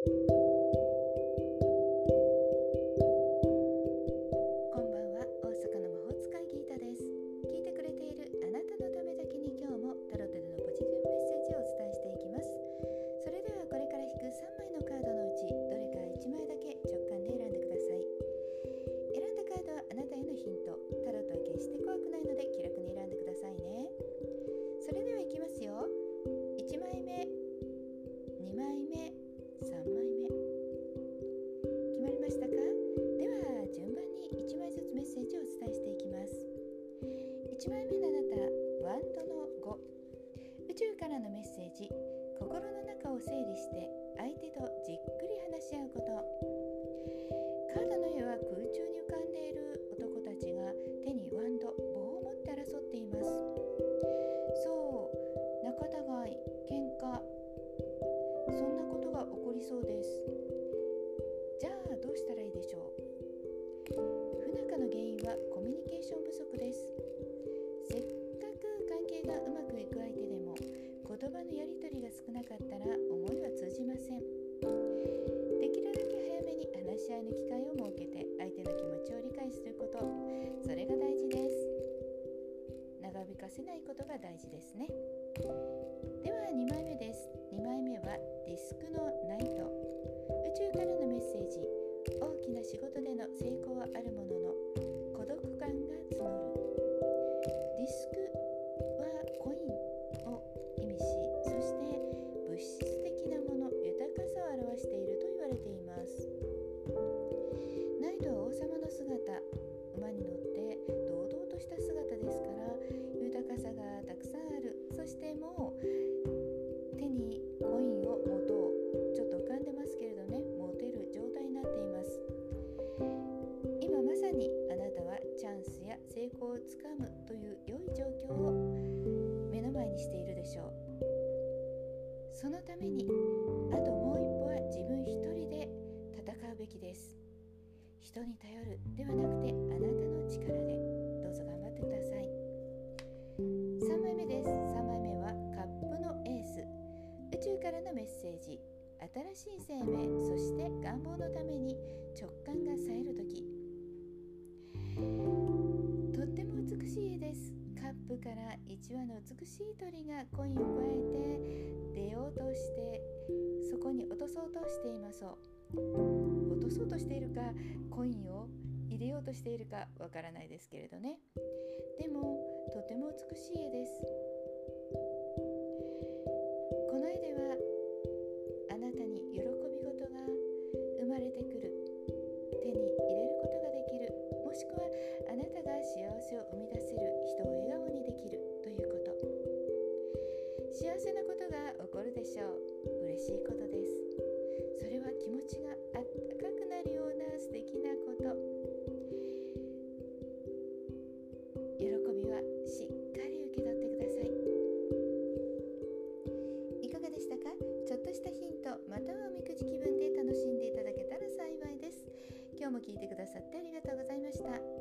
こんばんは大阪の魔法使いギータです。聞いてくれているあなたのためだけに今日もタロットでのポジティブメッセージをお伝えしていきます。それではこれから引く3枚のカードのうちどれか1枚だけ直感で選んでください。選んだカードはあなたへのヒントタロットは決して怖くないので気楽に選んでくださいね。それではいきますよ。1枚目2枚目。3枚目。決まりましたか？では順番に1枚ずつメッセージをお伝えしていきます。1枚目のあなたワンドの5宇宙からのメッセージ。そんなことが起こりそうです。じゃあどうしたらいいでしょう。不仲の原因はコミュニケーション不足です。せっかく関係がうまくいく相手でも言葉のやり取りが少なかったら思いは通じません。できるだけ早めに話し合いの機会を設けて相手の気持ちを理解すること。それが大事です。長引かせないことが大事ですね。では2枚目です。そのためにあともう一歩は自分一人で戦うべきです。人に頼るではなくてあなたの力でどうぞ頑張ってください。3枚目です。3枚目はカップのエース。宇宙からのメッセージ。新しい生命そして願望のために直感が冴える時。とっても美しい絵です。カップから1羽の美しい鳥がコインを加えしてそこに落とそうとしています落とそうとしているかコインを入れようとしているかわからないですけれどね。でもとても美しい絵です。この絵ではあなたに喜び事が生まれてくる。手に入れることができる。もしくはあなたが幸せを生み出せる人を笑顔にできるということ。幸せなるでしょう。嬉しいことです。それは気持ちがあったかくなるような素敵なこと。喜びはしっかり受け取ってください。いかがでしたか？ちょっとしたヒントまたはおみくじ気分で楽しんでいただけたら幸いです。今日も聞いてくださってありがとうございました。